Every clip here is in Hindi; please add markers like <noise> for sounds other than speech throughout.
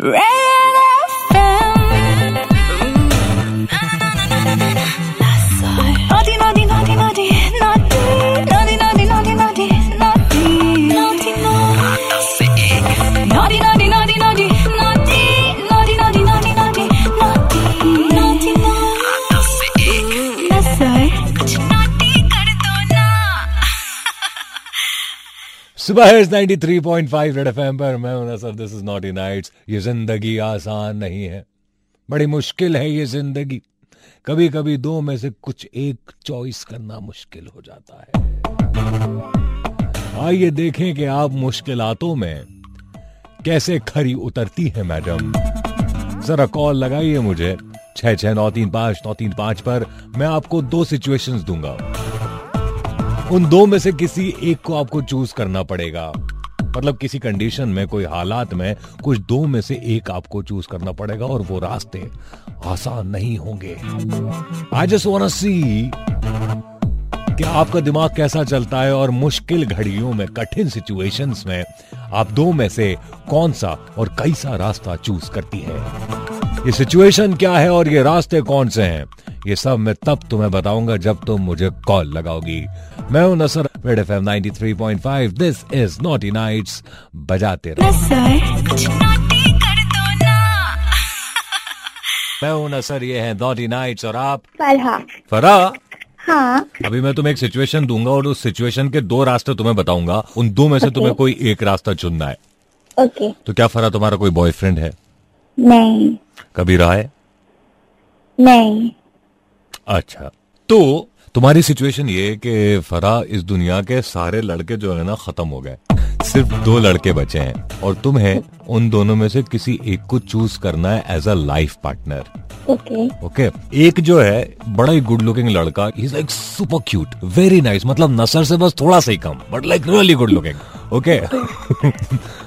Ray! सुबह है 93.5 रेड एफएम पर। मैं हूँ सर दिस इज़ नॉटी नाइट्स ये ज़िंदगी आसान नहीं है। बड़ी मुश्किल है ये ज़िंदगी। कभी कभी दो में से कुछ एक चॉइस करना मुश्किल हो जाता है। आइए देखें कि आप मुश्किलातों में कैसे खरी उतरती है, मैडम। जरा कॉल लगाइए मुझे। छह छह नौ तीन पाँच, नौ तीन पाँच पर मैं आपको दो सिचुएशंस दूँगा। उन दो में से किसी एक को आपको चूज़ करना पड़ेगा। मतलब किसी कंडीशन में, कोई हालात में, कुछ दो में से एक आपको चूज़ करना पड़ेगा और वो रास्ते आसान नहीं होंगे। आई जस्ट वांट सी कि आपका दिमाग कैसा चलता है और मुश्किल घड़ियों में, कठिन सिचुएशंस में आप दो में से कौन सा और कैसा रास्ता चूज़ करती है। ये सिचुएशन क्या है और ये रास्ते कौन से हैं? ये सब मैं तब तुम्हें बताऊँगा जब तुम मुझे कॉल लगाओगी। मैं हूँ Nasar red F M 93.5 this is naughty nights बजाते रहो। मैं हूँ नसर ये है नॉटी नाइट्स और आप? फरहा। फरा हाँ। अभी मैं तुम्हें एक सिचुएशन दूँगा और उस सिचुएशन के दो रास्ते तुम्हें बताऊँगा। उन दो में से Okay. तुम्हें कोई एक रास्ता चुनना है। Okay okay. तो क्या फरा तुम्हारा कोई बॉयफ्रेंड है? नहीं। कभी रहा है? नहीं। अच्छा। तो तुम्हारी सिचुएशन ये है कि फरा इस दुनिया के सारे लड़के जो है ना खत्म हो गए। सिर्फ़ दो लड़के बचे हैं और तुम्हें उन दोनों में से किसी एक को चूज़ करना है as a life partner okay okay एक जो है बड़ा ही गुड लुकिंग लड़का is like super cute very nice मतलब नसर से बस थोड़ा सा ही कम but like really good looking okay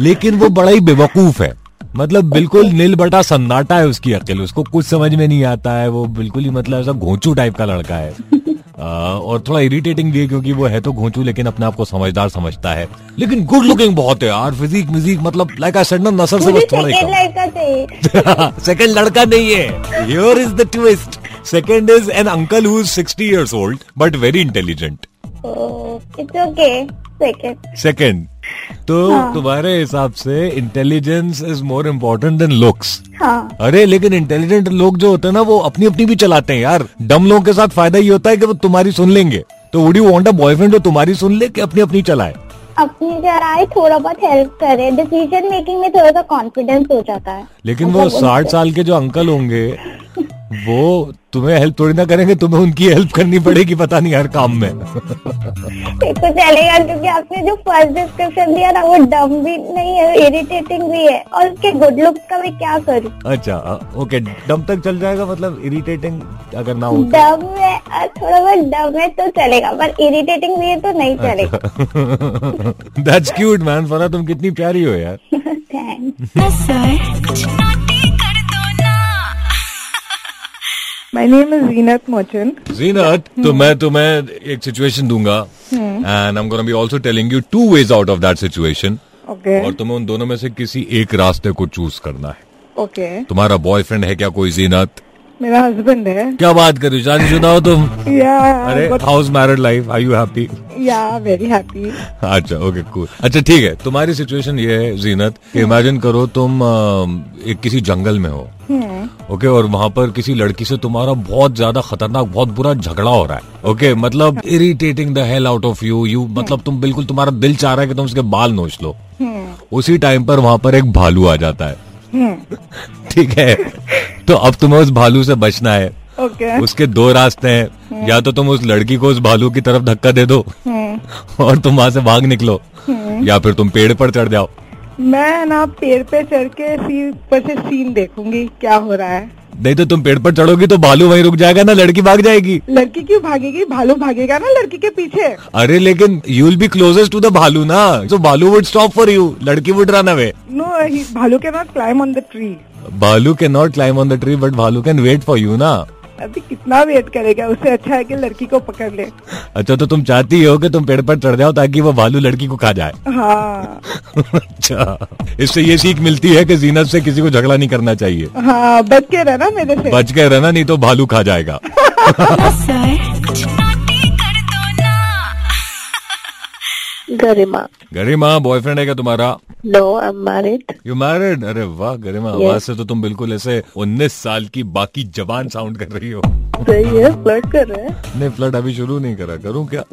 लेकिन वो बड़ा ही बेवकूफ़ है। मतलब बिल्कुल नील बटा सन्नाटा है उसकी अकल उसको कुछ समझ में नहीं आता है वो बिल्कुल ही मतलब ऐसा घोंचू टाइप का लड़का है। <laughs> आ, और थोड़ा इरिटेटिंग भी है क्योंकि वो है तो घोंचू लेकिन अपने आप को समझझदार समझता है। लेकिन गुड लुकिंग बहुत है यार फिजिक मिजिक मतलब लाइक आई सेड ना नसर से बस थोड़ा लड़का सेकंड <laughs> लड़का नहीं है। Here is the twist second is an uncle who is 60 years old but very intelligent it's okay second second तो तुम्हारे हिसाब से intelligence is more important than looks हाँ। अरे लेकिन इंटेलिजेंट लोग जो होते हैं ना वो अपनी अपनी भी चलाते हैं यार। डम लोगों के साथ फ़ायदा ये होता है कि वो तुम्हारी सुन लेंगे। तो would you want a boyfriend जो तुम्हारी सुन ले कि अपनी अपनी चलाए? अपनी जरा थोड़ा बहुत हेल्प करे। डिसीज़न मेकिंग में थोड़ा सा कॉन्फिडेंस हो जाता है। लेकिन वो साठ साल के जो अंकल होंगे वो तुम्हें हेल्प थोड़ी ना करेंगे तुम्हें उनकी हेल्प करनी पड़ेगी पता नहीं हर काम में। को चलेगा क्योंकि आपने जो फ़र्स्ट डिस्क्रिप्शन दिया ना वो डम भी नहीं है इरिटेटिंग भी है। और उसके गुड लुक्स का मैं क्या करूँ? अच्छा ओके दम तक चल जाएगा मतलब इरिटेटिंग अगर ना हो तो। डम है थोड़ा बहुत डम है तो चलेगा पर इरिटेटिंग भी है तो नहीं अच्छा। चलेगा। दैट्स क्यूट मैन फरा तुम कितनी प्यारी हो यार। <laughs> Thanks My name is Zeenat Merchant. जीनत तो मैं तुम्हें एक सिचुएशन दूँगा and I am gonna be also telling you two ways out of that situation Okay. और तुम्हें उन दोनों में से किसी एक रास्ते को चूज़ करना है। Okay Okay. तुम्हारा बॉयफ्रेंड है क्या कोई जीनत मेरा हस्बैंड है। क्या बात कर रही हो? शादीशुदा हो तुम। Yeah. अरे how's married life are you happy yeah, very happy. अच्छा ओके कूल अच्छा ठीक है तुम्हारी सिचुएशन ये है जीनत इमेजिन करो तुम एक किसी जंगल में हो। ओके और वहाँ पर किसी लड़की से तुम्हारा बहुत ज़्यादा खतरनाक बहुत बुरा झगड़ा हो रहा है। ओके मतलब irritating the hell out of you you मतलब तुम बिल्कुल तुम्हारा दिल चाह रहा है कि तुम उसके बाल नोच लो। उसी टाइम पर वहाँ पर एक भालू आ जाता है। <laughs> ठीक है? तो अब तुम्हें उस भालू से बचना है। Okay. उसके दो रास्ते हैं। या तो तुम उस लड़की को उस भालू की तरफ़ धक्का दे दो और तुम वहाँ से भाग निकलो। या फिर तुम पेड़ पर चढ़ जाओ। मैं ना पेड़ पे चढ़ के सी पर से सीन देखूँगी क्या हो रहा है। नहीं तो तुम पेड़ पर चढ़ोगी तो भालू वहीं रुक जाएगा ना लड़की भाग जाएगी। लड़की क्यों भागेगी? भालू भागेगा ना लड़की के पीछे। अरे लेकिन you will be closest to the भालू ना सो भालू वुड स्टॉप फॉर यू लड़की वुड रन अवे नो भालू के not climb on the tree भालू can not climb on the tree but भालू कैन वेट फॉर यू ना। अभी कितना वेट करेगा? उससे अच्छा है कि लड़की को पकड़ ले। अच्छा तो तुम चाहती हो कि तुम पेड़ पर चढ़ जाओ ताकि वो भालू लड़की को खा जाए? हाँ। अच्छा इससे ये सीख मिलती है कि जीनत से किसी को झगड़ा नहीं करना चाहिए। हाँ बच के रहना मेरे से। बच के रहना नहीं तो भालू खा जाएगा। <laughs> गरिमा। गरिमा बॉयफ्रेंड है क्या तुम्हारा? No I am married you married अरे वाह गरिमा Yes. आवाज़ से तो तुम बिल्कुल ऐसे 19 साल की बाकी जवान साउंड कर रही हो। सही है फ्लर्ट कर रहे हैं। नहीं फ्लड अभी शुरू नहीं करा करूँ क्या?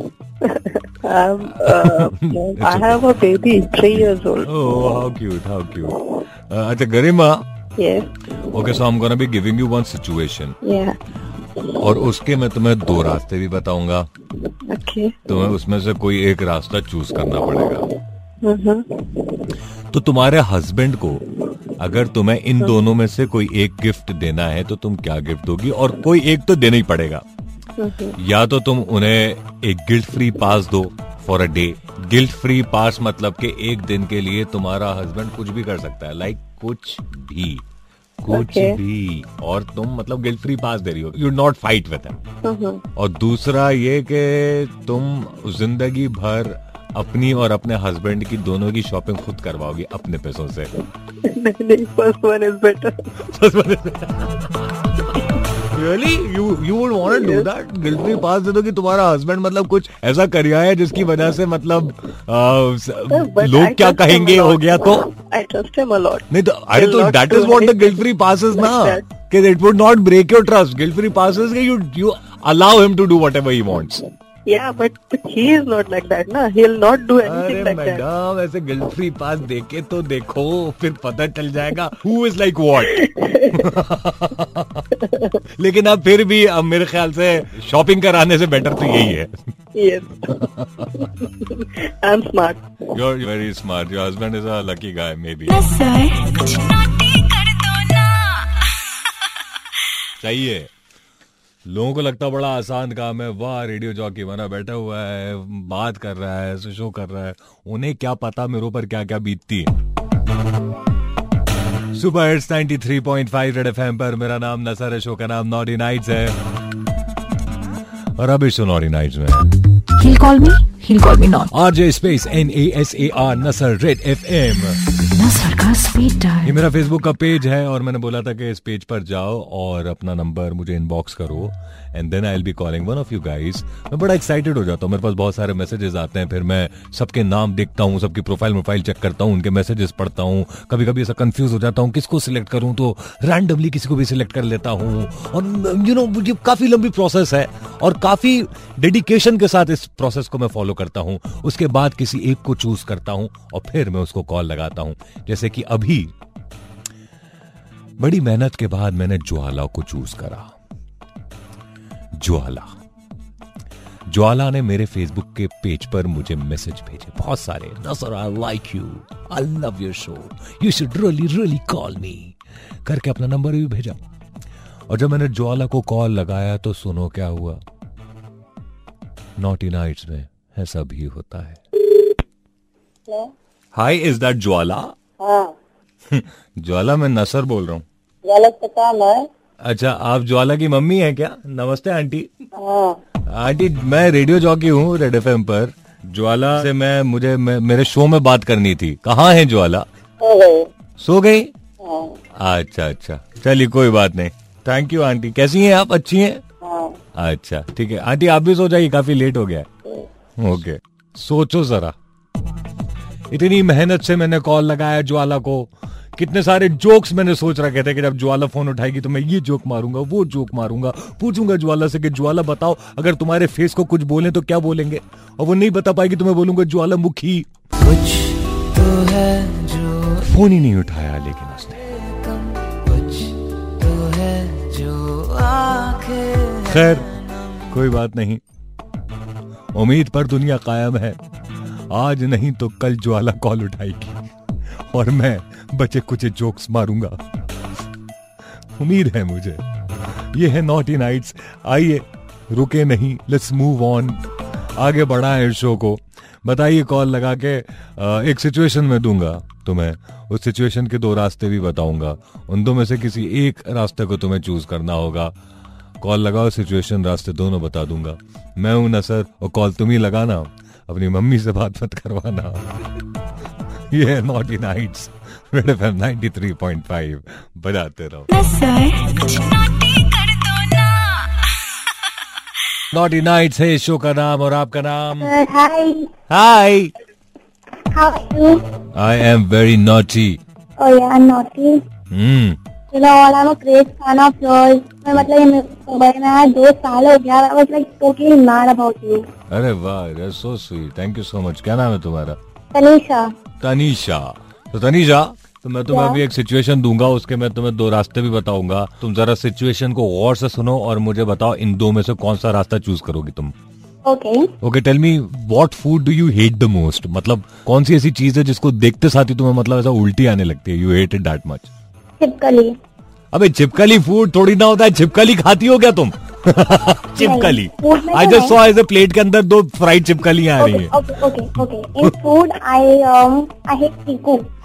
I have a baby three years old oh how cute how cute अच्छा Garima okay so I am gonna be giving you one situation और उसके मैं तुम्हें दो रास्ते भी बताऊँगा। ओके। तुम्हें उसमें से कोई एक रास्ता चूज़ करना पड़ेगा. तो तुम्हारे हस्बैंड को अगर तुम्हें इन दोनों में से कोई एक गिफ्ट देना है तो तुम क्या गिफ्ट दोगी? और कोई एक तो देना ही पड़ेगा। या तो तुम उन्हें एक गिल्ट फ्री पास दो for a day guilt free pass मतलब कि एक दिन के लिए तुम्हारा हस्बैंड कुछ भी कर सकता है लाइक like कुछ भी। कुछ Okay. भी और तुम मतलब गिल्ट फ्री पास दे रही हो। You not fight with. और दूसरा ये कि तुम ज़िंदगी भर अपनी और अपने हस्बैंड की दोनों की शॉपिंग खुद करवाओगी अपने पैसों से। नहीं नहीं first one is better really you you would want to do that guilt pass दे दो कि तुम्हारा हस्बैंड मतलब कुछ ऐसा करिया है जिसकी वजह से मतलब आ, लोग क्या कहेंगे? हो गया तो? I trust him a lot नहीं तो अरे तो not that do is what the anything guilt free passes ना कि it would not break your trust guilt free passes कि you you allow him to do whatever he wants या but he is not like that ना ही विल नॉट डू अरे एनीथिंग लाइक दैट मैडम ऐसे गिल्ट फ्री पास देके तो देखो फिर पता चल जाएगा हु इज़ लाइक व्हाट लेकिन अब फिर भी अब मेरे ख्याल से शॉपिंग कराने से बेटर तो यही है। Yes I am smart you are very smart your husband is a lucky guy maybe Nasar कुछ naughty कर दो ना सही है लोगों को लगता बड़ा आसान काम है। वाह रेडियो जॉकी बना बैठा हुआ है बात कर रहा है शो कर रहा है। उन्हें क्या पता मेरे ऊपर क्या क्या बीतती है। सुपर हिट्स 93.5 रेड एफएम पर मेरा नाम नसर है। शो का नाम नॉटी नाइट्स है। और अभी शो नॉटी नाइट्स में। He'll call me, he'll call me not. RJ Space N A S A R Nasser Red FM. Nasser ये मेरा फेसबुक का पेज है और मैंने बोला था कि इस पेज पर जाओ और अपना नंबर मुझे इनबॉक्स करो and then I be calling one of you guys मैं बड़ा एक्साइटेड हो जाता हूँ। मेरे पास बहुत सारे मैसेजेस आते हैं, फिर मैं सबके नाम देखता हूँ, सबकी प्रोफ़ाइल प्रोफ़ाइल चेक करता हूँ, उनके मैसेजेस पढ़ता हूँ। कभी कभी ऐसा कंफ्यूज हो जाता हूँ, किसको सिलेक्ट करूँ? तो रैंडमली किसी को भी सिलेक्ट कर लेता हूँ। और यू नो मुझे काफ़ी लंबी प्रोसेस है और काफ़ी डेडिकेशन के साथ इस प्रोसेस को मैं फॉलो करता हूँ। उसके बाद किसी एक को चूज़ करता हूँ और फिर मैं उसको कॉल लगाता हूँ। जैसे कि अभी बड़ी मेहनत के बाद मैंने ज्वाला को चूज़ करा। ज्वाला। ज्वाला ने मेरे फेसबुक के पेज पर मुझे मैसेज भेजे। बहुत सारे Nasar I like you I love your show you should really really call me करके अपना नंबर भी भेजा। और जब मैंने ज्वाला को कॉल लगाया तो सुनो क्या हुआ। नॉटी नाइट्स में ऐसा भी होता है। Hi is that Jwala? हाँ। <laughs> ज्वाला मैं नसर बोल रहा हूँ। गलत तो काम है। अच्छा आप ज्वाला की मम्मी हैं क्या? नमस्ते आंटी। हाँ। आंटी मैं रेडियो जॉकी हूँ रेड एफ़ पर। ज्वाला से मैं मुझे मैं, मेरे शो में बात करनी थी। कहाँ है ज्वाला? सो गई। अच्छा अच्छा। चलिए कोई बात नहीं। थैंक यू आंटी। कैसी हैं आप? अच्छी हैं? हाँ। अच्छा ठीक है। आंटी आप भी सो जाइए काफ़ी लेट हो गया है। ओके सोचो जरा। इतनी मेहनत से मैंने कॉल लगाया ज्वाला को। कितने सारे जोक्स मैंने सोच रखे थे कि जब ज्वाला फ़ोन उठाएगी तो मैं ये जोक मारूँगा वो जोक मारूँगा। पूछूँगा ज्वाला से कि ज्वाला बताओ अगर तुम्हारे फेस को कुछ बोले तो क्या बोलेंगे? और वो नहीं बता पाएगी तो मैं बोलूँगा ज्वालामुखी कुछ तो है जो फ़ोन ही नहीं उठाया लेकिन उसने। कुछ तो है जो खैर कोई बात नहीं। उम्मीद पर दुनिया कायम है। आज नहीं तो कल ज्वाला कॉल उठाएगी और मैं बचे कुछ जोक्स मारूँगा। उम्मीद है मुझे। ये है नॉटी नाइट्स आइए, रुके नहीं लेट्स मूव ऑन आगे बढ़ाएँ शो को। बताइए कॉल लगा के एक सिचुएशन में दूँगा तुम्हें उस सिचुएशन के दो रास्ते भी बताऊँगा। उन दो में से किसी एक रास्ते को तुम्हें चूज़ करना होगा। कॉल लगाओ सिचुएशन रास्ते दोनों बता दूँगा। मैं हूँ नसर और कॉल तुम ही लगाना। अपनी मम्मी से बात मत करवाना। ये नॉटी नाइट्स रेड एफएम 93.5 बजाते रहो। नॉटी नाइट्स है शो का नाम और आपका नाम? Hi I am very naughty Oh naughty. Hmm You know what? I'm a great fan of yours. मैं मतलब ये मुंबई में दो साल हो गया. I was like totally mad about you. अरे वाह so sweet thank you so much क्या नाम है तुम्हारा तनीषा. तनीषा तो तनीषा तो मैं तुम्हें अभी एक सिचुएशन दूँगा उसके मैं तुम्हें दो रास्ते भी बताऊँगा तुम जरा सिचुएशन को गौर से सुनो और मुझे बताओ इन दो में से कौन सा रास्ता चूज़ करोगी तुम. Okay tell me what food do you hate the most मतलब कौन सी ऐसी चीज़ है जिसको देखते साथ ही तुम्हें मतलब ऐसा उल्टी आने लगती है you hate it that much छिपकली. अबे छिपकली फ़ूड थोड़ी ना होता है छिपकली खाती हो क्या तुम? <laughs> चिपकली। I just saw as a plate के अंदर दो फ्राइड चिपकली आ रही है। um,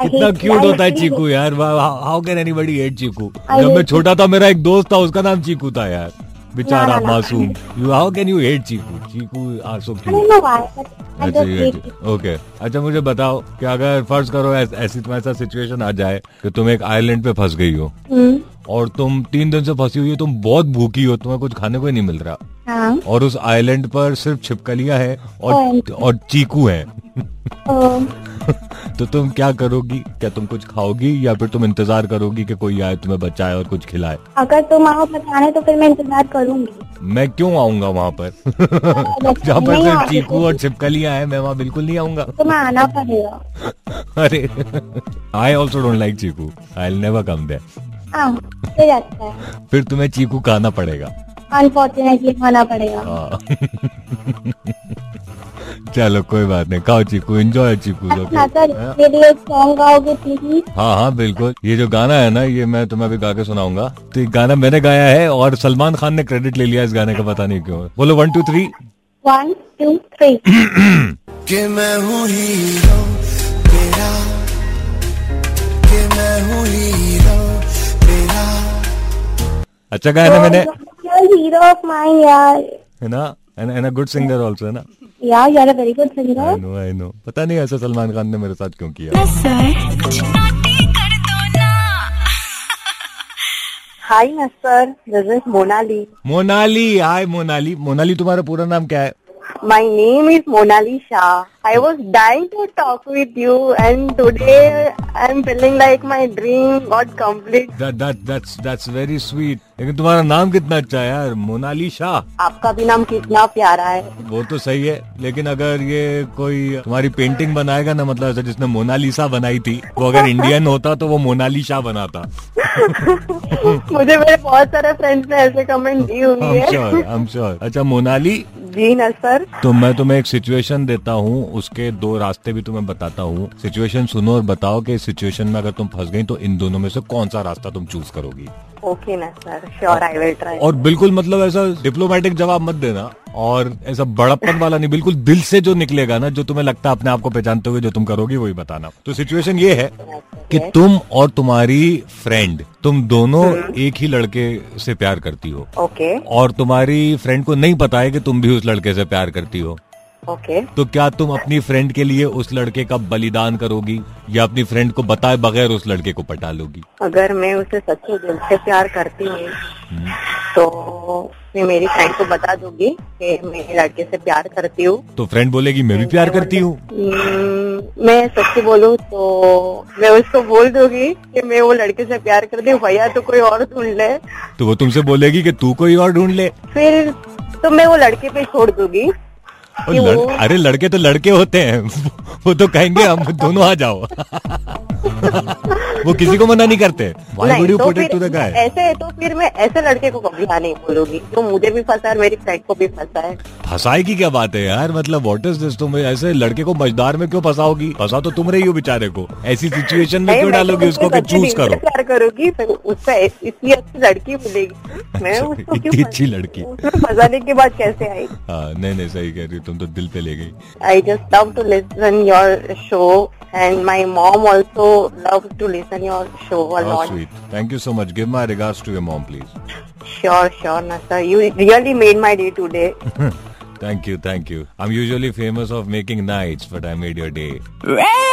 कितना क्यूट होता है चीकू यार हाउ कैन एनीबडी हेट चीकू जब मैं छोटा था मेरा एक दोस्त था उसका नाम चीकू था यार। बेचारा। मासूम। You how can you hate Chiku Chiku are so cute know why, but I अच्छा just ये hate it. ओके अच्छा मुझे बताओ कि अगर फ़र्ज़ करो ऐसी तुम्हारे साथ सिचुएशन आ जाए कि तुम एक आइलैंड पे फंस गई हो हम्म, और तुम तीन दिन से फंसी हुई हो तुम बहुत भूखी हो तुम्हें कुछ खाने को ही नहीं मिल रहा। हाँ. और उस आइलैंड पर सिर्फ़ छिपकलियाँ है और और चीकू हैं। <laughs> तो तुम क्या करोगी? क्या तुम कुछ खाओगी? या फिर तुम इंतज़ार करोगी कि कोई आए तुम्हें बचाए और कुछ खिलाए? अगर तुम आओ बचाने तो फिर मैं इंतज़ार करूँगी. मैं क्यों आऊँगा वहाँ पर? <laughs> जहाँ पर सिर्फ़ चीकू और छिपकलियाँ हैं मैं वहाँ बिल्कुल नहीं आऊँगा। तो मैं आना पड़ेगा. <laughs> अरे I also don't like Chiku. I never come there हाँ, फिर है. फिर तुम्हें चीकू खाना पड़ेगा। अनफॉर्चुनेटली खाना पड़ेगा. <laughs> हाँ। चलो कोई बात नहीं गाओ चीकू एंजॉय चीकू अच्छा एक सॉन्ग गाओगे प्लीज़ हाँ हाँ बिल्कुल। ये जो गाना है ना ये मैं तुम्हें अभी गा के सुनाऊँगा। तो ये गाना मैंने गाया है और सलमान खान ने क्रेडिट ले लिया इस गाने का पता नहीं क्यों। बोलो one two three one two three कि मैं हूँ हीरो तेरा कि मैं हूँ हीरो तेरा अच्छा गाया ना मैंने। हीरो ऑफ़ माइन यार। है ना? And a good singer also है ना? यार you are very good I singer no I know पता नहीं ऐसा सलमान खान ने मेरे साथ क्यों किया। Hi mister this is Monali. Monali hi Monali. Monali तुम्हारा पूरा नाम क्या है? My name is Monali Shah. I was dying to talk with you, and today I'm feeling like my dream got complete. That that that's that's very sweet लेकिन तुम्हारा नाम कितना अच्छा है यार मोनाली शाह आपका भी नाम कितना प्यारा है। वो तो सही है लेकिन अगर ये कोई तुम्हारी पेंटिंग बनाएगा ना मतलब जिसने मोनालिसा बनाई थी वो अगर इंडियन होता तो वो मोनालिसा बनाता। <laughs> मुझे मेरे बहुत सारे फ्रेंड्स ने ऐसे कमेंट दी हुई है श्योर आई एम श्योर अच्छा मोनाली जी नसर तो मैं तुम्हें एक सिचुएशन देता हूँ, उसके दो रास्ते भी तुम्हें बताता हूँ। सिचुएशन सुनो और बताओ कि सिचुएशन में अगर तुम फंस गई तो इन दोनों में से कौन सा रास्ता तुम चूज़ करोगी? ओके नसर श्योर आई विल ट्राई और बिल्कुल मतलब ऐसा डिप्लोमेटिक जवाब मत देना और ऐसा बड़प्पन वाला नहीं बिल्कुल दिल से जो निकलेगा ना जो तुम्हें लगता है अपने आप को पहचानते हुए जो तुम करोगी वही बताना। तो सिचुएशन ये है कि तुम और तुम्हारी फ्रेंड तुम दोनों एक ही लड़के से प्यार करती हो। ओके और तुम्हारी फ्रेंड को नहीं पता है कि तुम भी उस लड़के से प्यार करती हो। Okay okay. तो क्या तुम अपनी फ्रेंड के लिए उस लड़के का बलिदान करोगी या अपनी फ्रेंड को बताए बगैर उस लड़के को पटा लोगी अगर मैं उसे सच्चे दिल से प्यार करती हूँ तो मैं मेरी फ्रेंड को बता दूँगी कि मैं लड़के से प्यार करती हूँ। तो फ्रेंड बोलेगी मैं भी प्यार करती हूँ? हम्म, मैं सच्ची बोलूँ तो मैं उसको बोल दूँगी कि मैं वो लड़के से प्यार करती हूँ भैया तो कोई और ढूंढ ले। तो वो तुमसे बोलेगी कि तू कोई और ढूंढ ले। फिर तो मैं वो लड़के पे छोड़ दूँगी। लड़, अरे लड़के तो लड़के होते हैं। वो तो कहेंगे हम दोनों आ जाओ। वो किसी को मना नहीं करते। Would तो फिर ऐसे है तो फिर मैं ऐसे लड़के को कभी हाँ नहीं बोलूँगी जो मुझे भी फंसा है मेरी फ्रेंड को भी फंसा है। फंसाई की क्या बात है यार? मतलब व्हाट इज़ दिस तुम ऐसे लड़के को मजदार में क्यों फंसाओगी? फंसा तो तुम रही हो बेचारे को। ऐसी सिचुएशन में क्यों डालोगी तो उसको कि चूज़ करो? प्यार करूँगी उससे इतनी अच्छी लड़की मिलेगी। <laughs> मैं उसको इतनी अच्छी लड़की। फंसाने के बाद कैसे आई हाँ नहीं नहीं सही कह रही तुम तो दिल पे ले गई। I just love to listen your show and my mom also love to listen your show thank you so much give my regard to your mom please sure sure ना sir you really made my day today thank you thank you. I'm usually famous of making nights but i made your day. Hey!